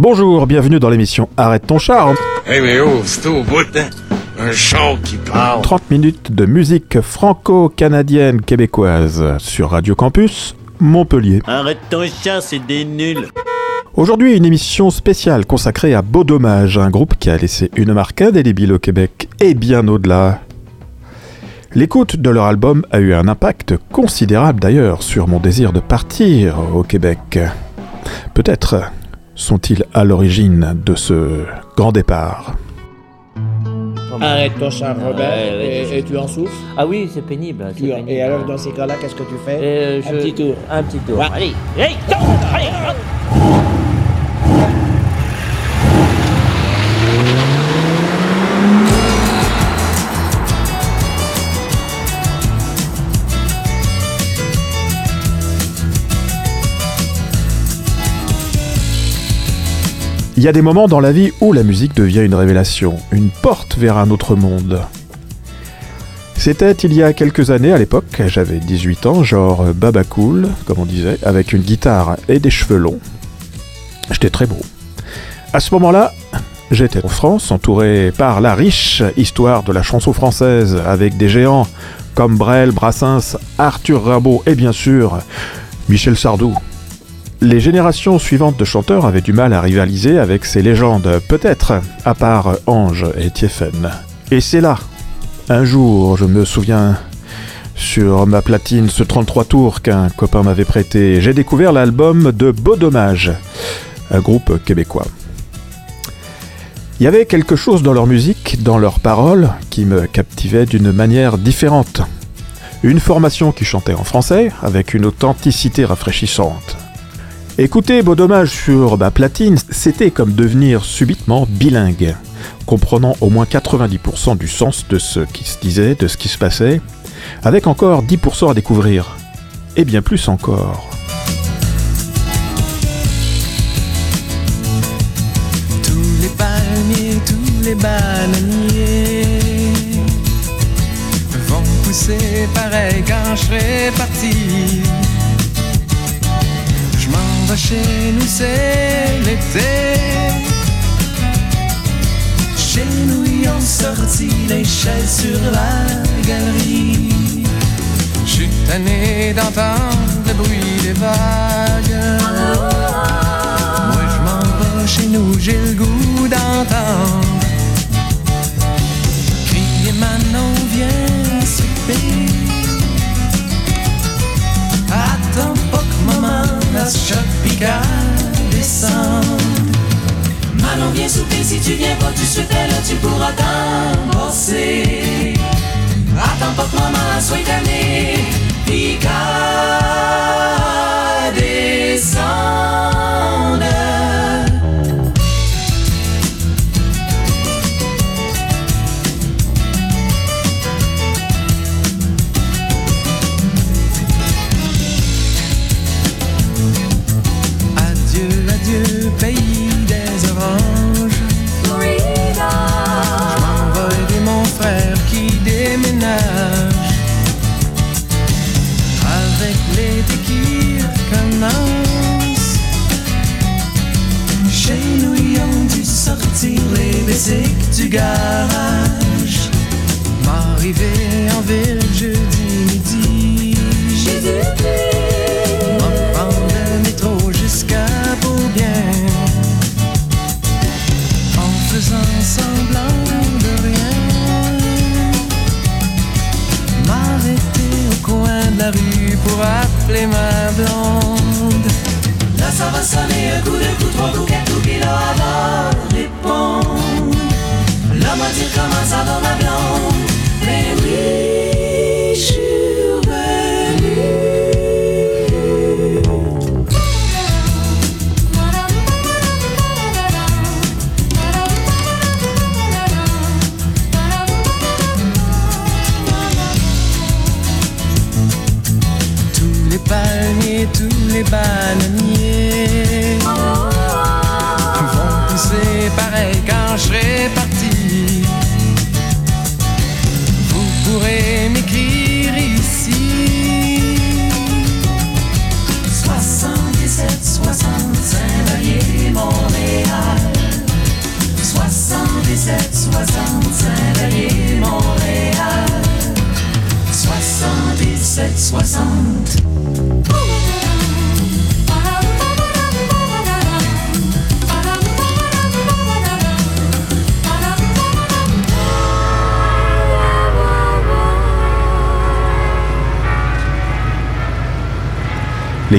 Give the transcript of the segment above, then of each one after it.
Bonjour, bienvenue dans l'émission Arrête ton charme. Hey mais oh, c'est au bout, hein? Un chant qui parle. 30 minutes de musique franco-canadienne québécoise sur Radio Campus Montpellier. Arrête ton chat, c'est des nuls. Aujourd'hui, une émission spéciale consacrée à Beau Dommage, un groupe qui a laissé une marque indélébile au Québec et bien au-delà. L'écoute de leur album a eu un impact considérable d'ailleurs sur mon désir de partir au Québec. Peut-être sont-ils à l'origine de ce grand départ. Arrête ton char, Robert, ouais, et, et tu en souffres. Ah oui, c'est pénible. et alors, dans ces cas-là, qu'est-ce que tu fais? Euh, Un petit tour. Un petit tour. Ouais. Allez, allez, Il y a des moments dans la vie où la musique devient une révélation, une porte vers un autre monde. C'était il y a quelques années à l'époque, j'avais 18 ans, genre baba cool, comme on disait, avec une guitare et des cheveux longs. J'étais très beau. À ce moment-là, j'étais en France, entouré par la riche histoire de la chanson française, avec des géants comme Brel, Brassens, Arthur Rimbaud et bien sûr Michel Sardou. Les générations suivantes de chanteurs avaient du mal à rivaliser avec ces légendes, peut-être, à part Ange et Tiefen. Et c'est là, un jour, je me souviens, sur ma platine, ce 33 tours qu'un copain m'avait prêté, j'ai découvert l'album de Beau Dommage, un groupe québécois. Il y avait quelque chose dans leur musique, dans leurs paroles, qui me captivait d'une manière différente. Une formation qui chantait en français, avec une authenticité rafraîchissante. Écouter Beau Dommage sur platine, c'était comme devenir subitement bilingue, comprenant au moins 90% du sens de ce qui se disait, de ce qui se passait, avec encore 10% à découvrir, et bien plus encore. Chez nous, c'est l'été. Chez nous, ils ont sorti l'échelle sur la galerie. Je suis tanné d'entendre le bruit des vagues. Moi je m'en vais chez nous, j'ai pas que maman soit tannée, garage. M'arriver en ville palmiers,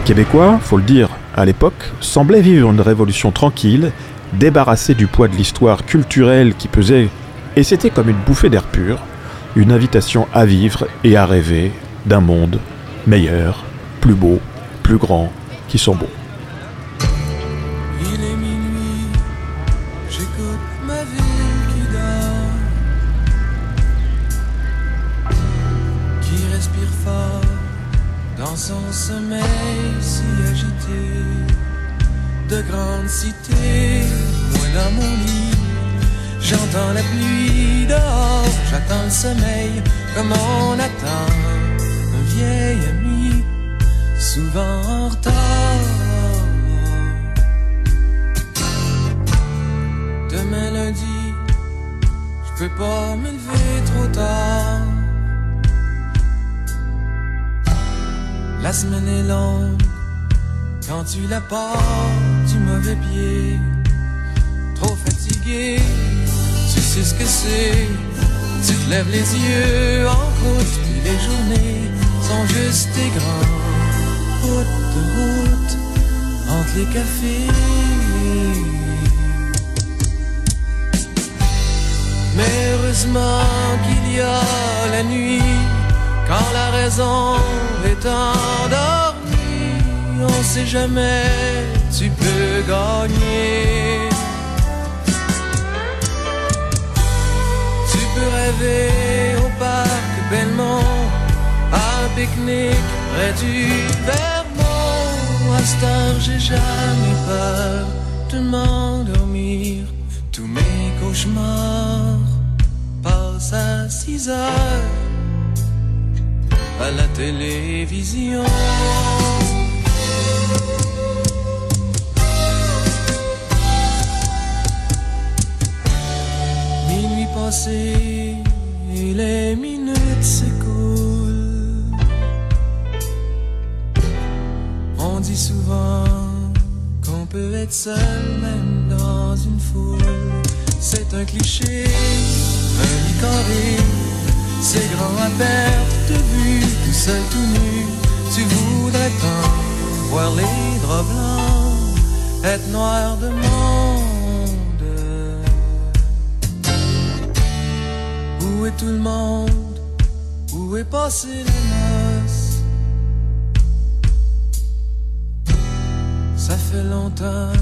Québécois, faut le dire, à l'époque, semblaient vivre une révolution tranquille, débarrassés du poids de l'histoire culturelle qui pesait, et c'était comme une bouffée d'air pur, une invitation à vivre et à rêver d'un monde meilleur, plus beau, plus grand, qui sont beaux. Cités, moi dans mon lit, j'entends la pluie dehors, j'attends le sommeil comme on attend un vieil ami, souvent en retard. Demain lundi, je peux pas me lever trop tard. La semaine est longue quand tu la pars du mauvais pied. Trop fatigué, tu sais ce que c'est. Tu te lèves les yeux en route, puis les journées sont juste des grands routes de route entre les cafés. Mais heureusement qu'il y a la nuit, quand la raison est endormie, on sait jamais, tu peux gagner. Tu peux rêver au parc Belmont, à un pique-nique près du Vermont. À heure, j'ai jamais peur de m'endormir. Tous mes cauchemars passent à 6 heures à la télévision. Et les minutes s'écoulent. On dit souvent qu'on peut être seul même dans une foule. C'est un cliché, un lit carré. C'est grand à perte de vue, tout seul, tout nu. Tu voudrais tant voir les draps blancs, être noir de tout le monde? Où est passé les noces? Ça fait longtemps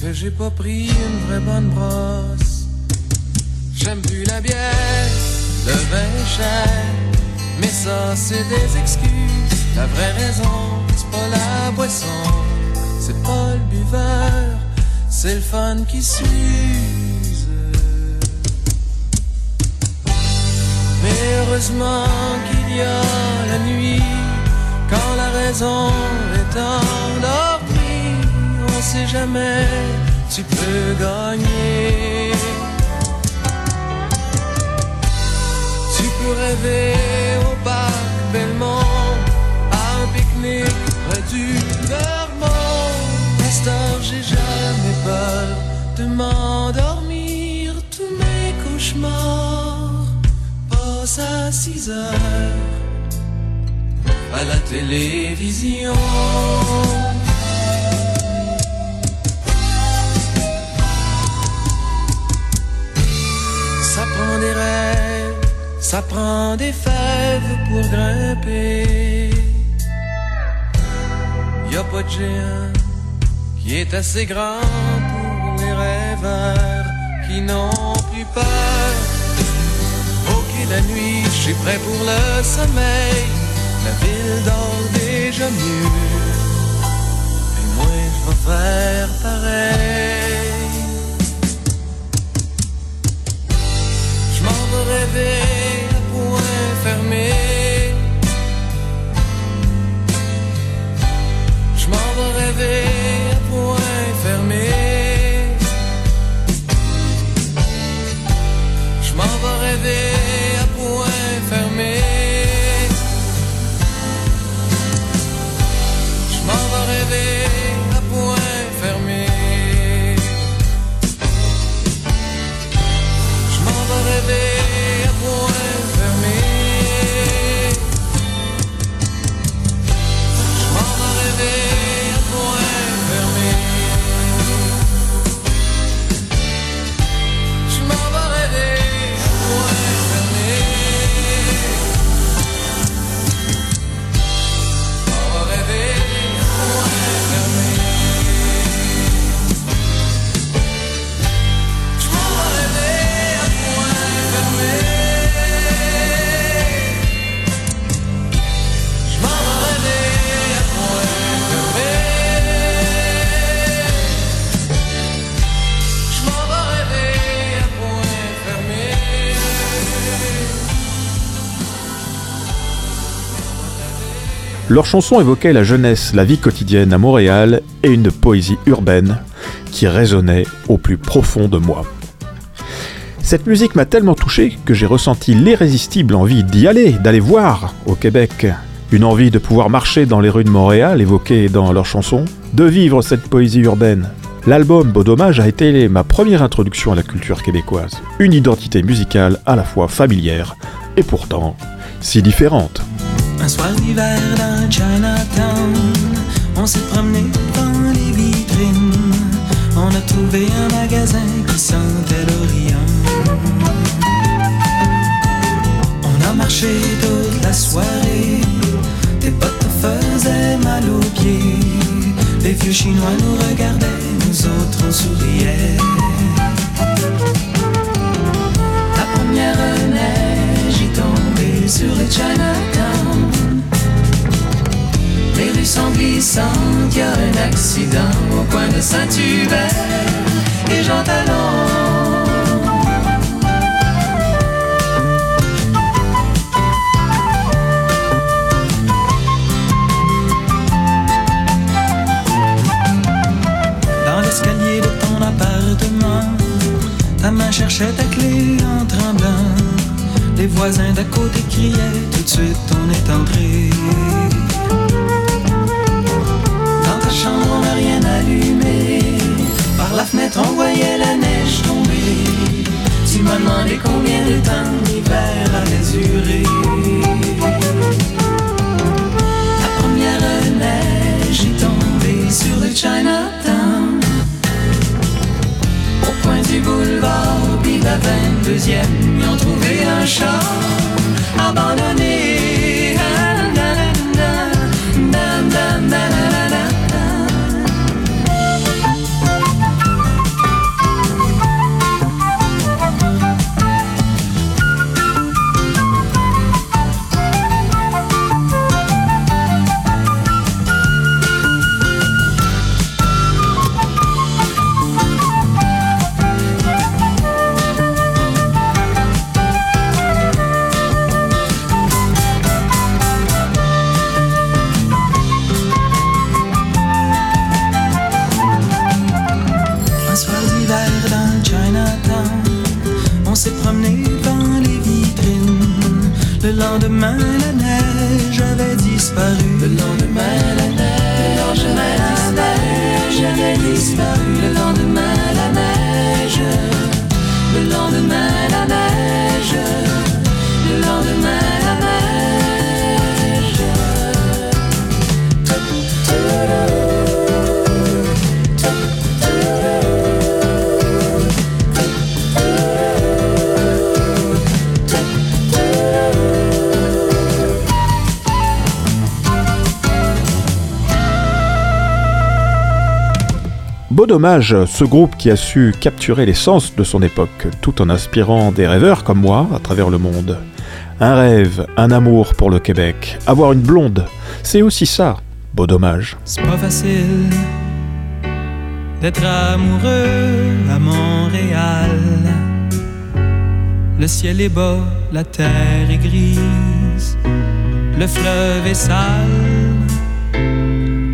que j'ai pas pris une vraie bonne brosse. J'aime plus la bière, le vin cher, mais ça c'est des excuses. La vraie raison, c'est pas la boisson, c'est pas le buveur, c'est le fun qui s'use. Mais heureusement qu'il y a la nuit, quand la raison est endormie, on sait jamais, tu peux gagner. Tu peux rêver au parc Belmont, à un pique-nique près du Vermont. Heure, j'ai jamais peur de m'endormir. Tous mes cauchemars à 6 heures à la télévision. Ça prend des rêves, ça prend des fèves pour grimper. Y pas de géant qui est assez grand pour les rêveurs qui n'ont plus peur. La nuit, je suis prêt pour le sommeil. La ville dort déjà mieux. Et moi, je vais faire pareil. Je m'en vais rêver à point fermé. Je m'en vais rêver à point fermé. Leurs chansons évoquaient la jeunesse, la vie quotidienne à Montréal et une poésie urbaine qui résonnait au plus profond de moi. Cette musique m'a tellement touché que j'ai ressenti l'irrésistible envie d'y aller, d'aller voir au Québec. Une envie de pouvoir marcher dans les rues de Montréal évoquées dans leurs chansons, de vivre cette poésie urbaine. L'album Beau Dommage a été ma première introduction à la culture québécoise. Une identité musicale à la fois familière et pourtant si différente. Un soir d'hiver dans Chinatown, on s'est promené dans les vitrines. On a trouvé un magasin qui sentait l'Orient. On a marché toute la soirée, tes bottes te faisaient mal aux pieds. Les vieux chinois nous regardaient, nous autres on souriait. Glissantes, y a un accident au coin de Saint-Hubert et Jean Talon. Dans l'escalier de ton appartement, ta main cherchait ta clé en tremblant. Les voisins d'à côté criaient, tout de suite on est entré. Tu m'as demandé combien de temps l'hiver allait durer. La première neige est tombée sur le Chinatown. Au coin du boulevard, puis la 22e, ils ont trouvé un char abandonné. Avait disparu. Beau dommage, ce groupe qui a su capturer l'essence de son époque, tout en inspirant des rêveurs comme moi à travers le monde. Un rêve, un amour pour le Québec, avoir une blonde, c'est aussi ça, beau dommage. C'est pas facile d'être amoureux à Montréal. Le ciel est bas, la terre est grise, le fleuve est sale.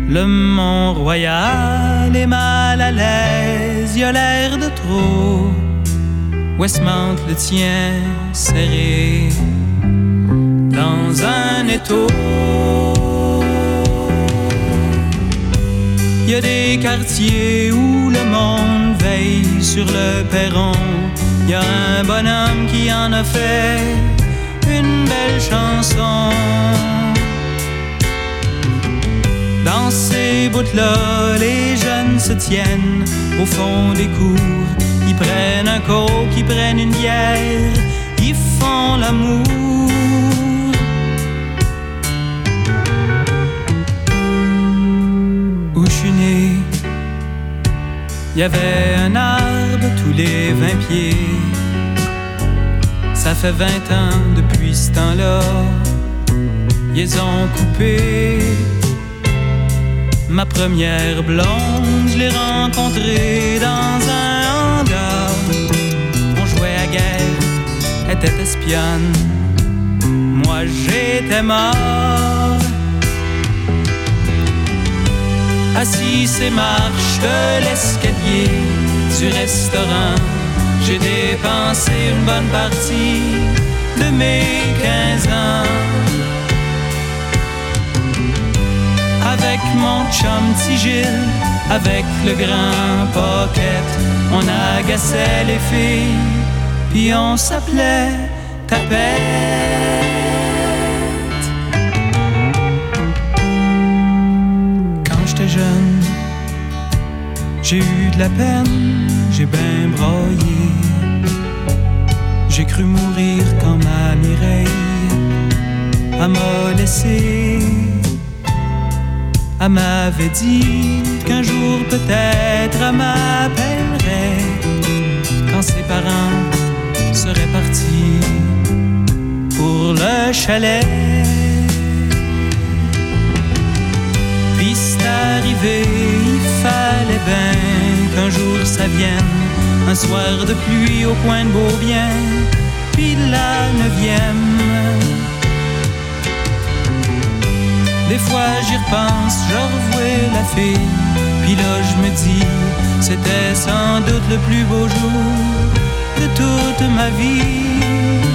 Le Mont-Royal est mal à l'aise, y a l'air de trop. Westmount le tient serré dans un étau. Y a des quartiers où le monde veille sur le perron. Y a un bonhomme qui en a fait une belle chanson. Dans ces bouts-là, les jeunes se tiennent au fond des cours. Ils prennent un coke, ils prennent une bière, ils font l'amour. Où je suis né, il y avait un arbre tous les vingt pieds. Ça fait vingt ans depuis ce temps-là, ils ont coupé. Ma première blonde, je l'ai rencontrée dans un hangar. On jouait à guerre, elle était espionne. Moi j'étais mort. assis ces marches de l'escalier du restaurant. J'ai dépensé une bonne partie de mes 15 ans. Avec mon chum Gilles, avec le grand pocket, on agaçait les filles, puis on s'appelait tapette. jeune. J'ai eu de la peine, j'ai bien broyé. J'ai cru mourir quand ma Mireille m'a laissé. Elle m'avait dit qu'un jour peut-être elle m'appellerait quand ses parents seraient partis pour le chalet. arrivé, il fallait bien qu'un jour ça vienne, un soir de pluie au coin de Beaubien, puis la neuvième. Des fois j'y repense, je revois la fille, puis là je me dis, c'était sans doute le plus beau jour de toute ma vie.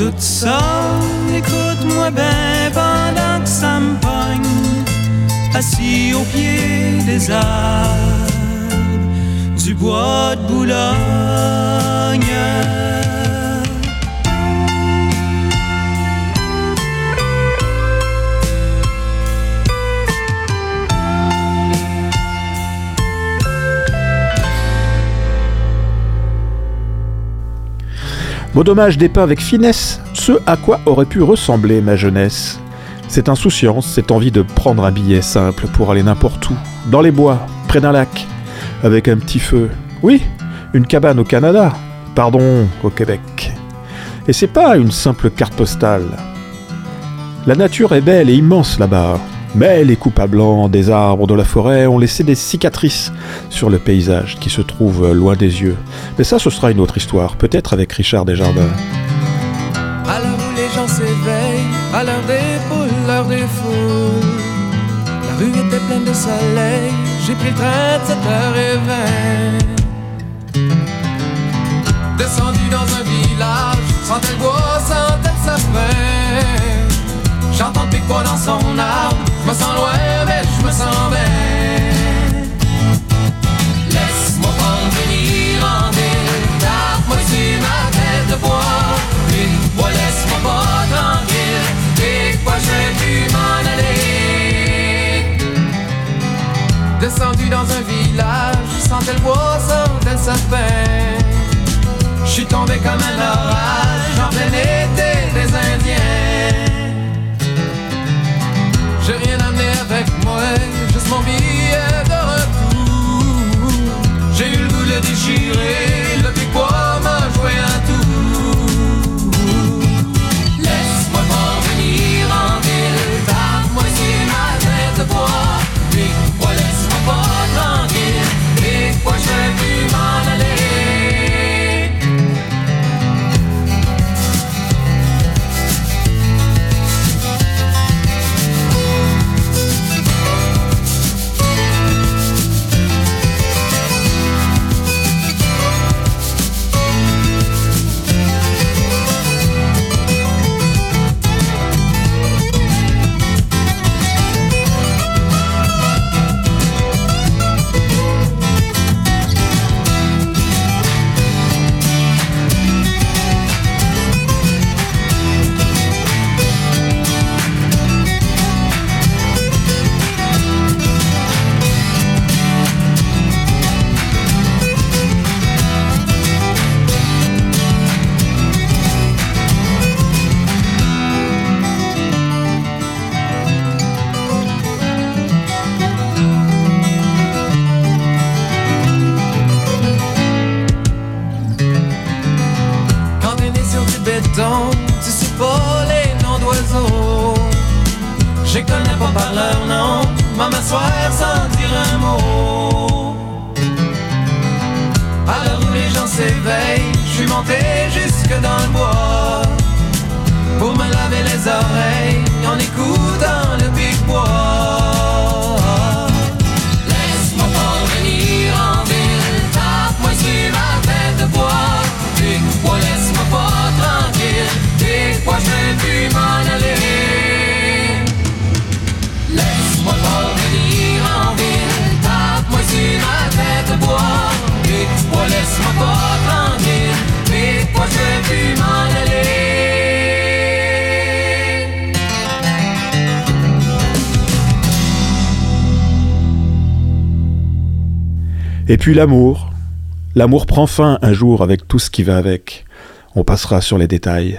Tout ça, écoute-moi bien pendant que ça assis au pied des arbres du bois de Boulogne. Beau dommage dépeint avec finesse ce à quoi aurait pu ressembler ma jeunesse. Cette insouciance, cette envie de prendre un billet simple pour aller n'importe où, dans les bois, près d'un lac, avec un petit feu. Oui, une cabane au Canada, pardon, au Québec. Et c'est pas une simple carte postale. La nature est belle et immense là-bas, mais les coupes à blanc des arbres de la forêt ont laissé des cicatrices sur le paysage qui se trouve loin des yeux. Mais ça, ce sera une autre histoire, peut-être avec Richard Desjardins. À l'heure où les gens s'éveillent, à l'heure des poules, l'heure des foules, la rue était pleine de soleil, j'ai pris le train de 7h20. Descendu dans un village, sentais le bois, sentais sapin. J'entends le pic dans son arbre, me sens loin, mais je me sens bien. Laisse-moi prendre en ville, tape-moi sur ma tête de bois. Une fois, laisse-moi pas tranquille, et quoi je vais plus m'en aller. Descendu dans un village, sentais le bois, sentais le sapin. Je suis tombé comme un orage en plein été des Indiens. J'ai rien moi, juste mon billet de retour. J'ai eu le goût de déchirer, Et puis l'amour. L'amour prend fin un jour avec tout ce qui va avec. On passera sur les détails.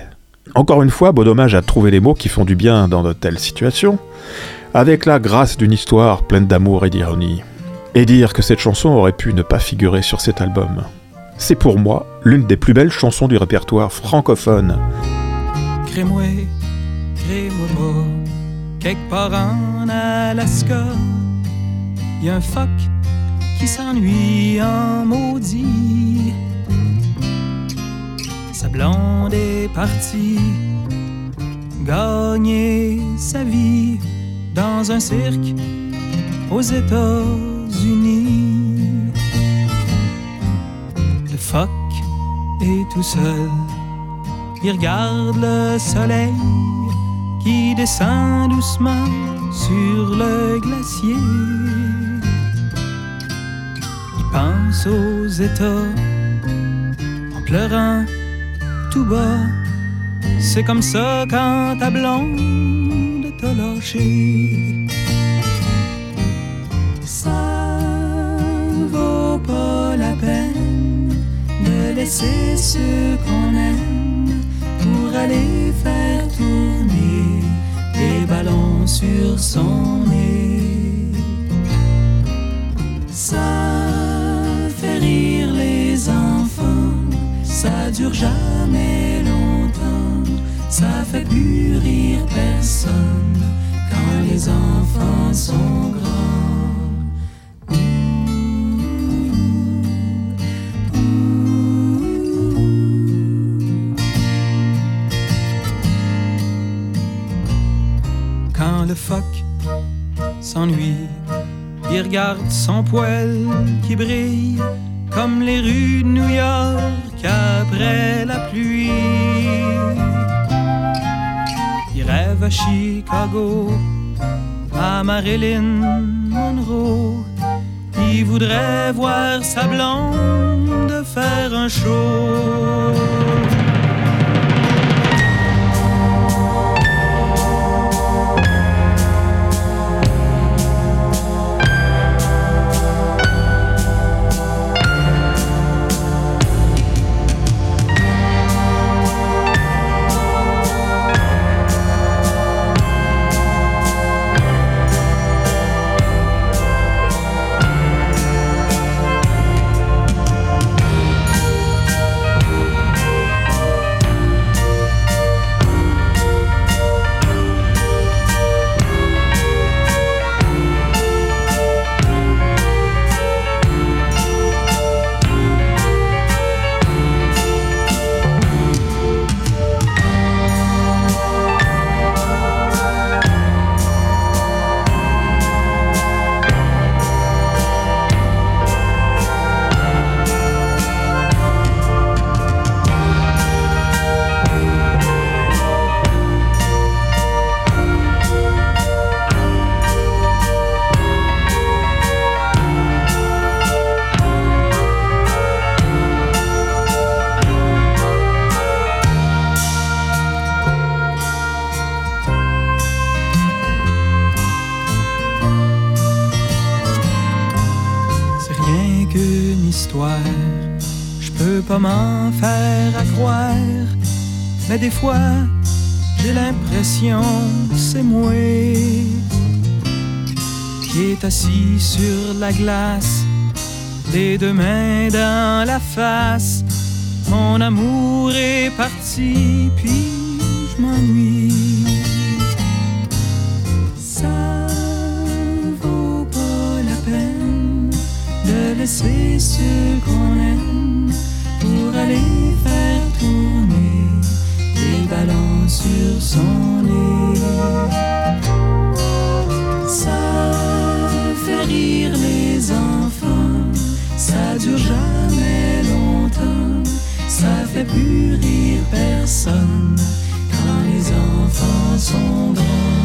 Encore une fois, beau dommage à trouver les mots qui font du bien dans de telles situations, avec la grâce d'une histoire pleine d'amour et d'ironie. Et dire que cette chanson aurait pu ne pas figurer sur cet album. C'est pour moi l'une des plus belles chansons du répertoire francophone. Crée-moi pas, quelque part en Alaska, y un phoque qui s'ennuie en maudit. Sa blonde est partie, gagner sa vie dans un cirque aux États-Unis. Le phoque est tout seul, il regarde le soleil qui descend doucement sur le glacier. Pense aux États en pleurant tout bas. C'est comme ça quand ta blonde t'a lâché. Ça vaut pas la peine de laisser ceux qu'on aime pour aller faire tourner des ballons sur son nez. Dure jamais longtemps, ça fait plus rire personne quand les enfants sont grands. Quand le phoque s'ennuie, il regarde son poil qui brille comme les rues de New York après la pluie. Il rêve à Chicago, à Marilyn Monroe. Il voudrait voir sa blonde faire un show. comment faire à croire, mais des fois j'ai l'impression c'est moi qui est assis sur la glace, les deux mains dans la face. Mon amour est parti, puis je m'ennuie. Ça vaut pas la peine de laisser ce qu'on aime faire tourner les ballons sur son nez. Ça fait rire les enfants, ça dure jamais longtemps, ça fait plus rire personne quand les enfants sont grands.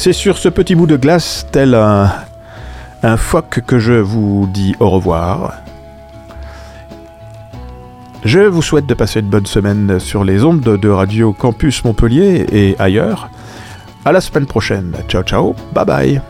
C'est sur ce petit bout de glace, tel un, phoque, que je vous dis au revoir. Je vous souhaite de passer une bonne semaine sur les ondes de Radio Campus Montpellier et ailleurs. À la semaine prochaine. Ciao ciao, bye bye.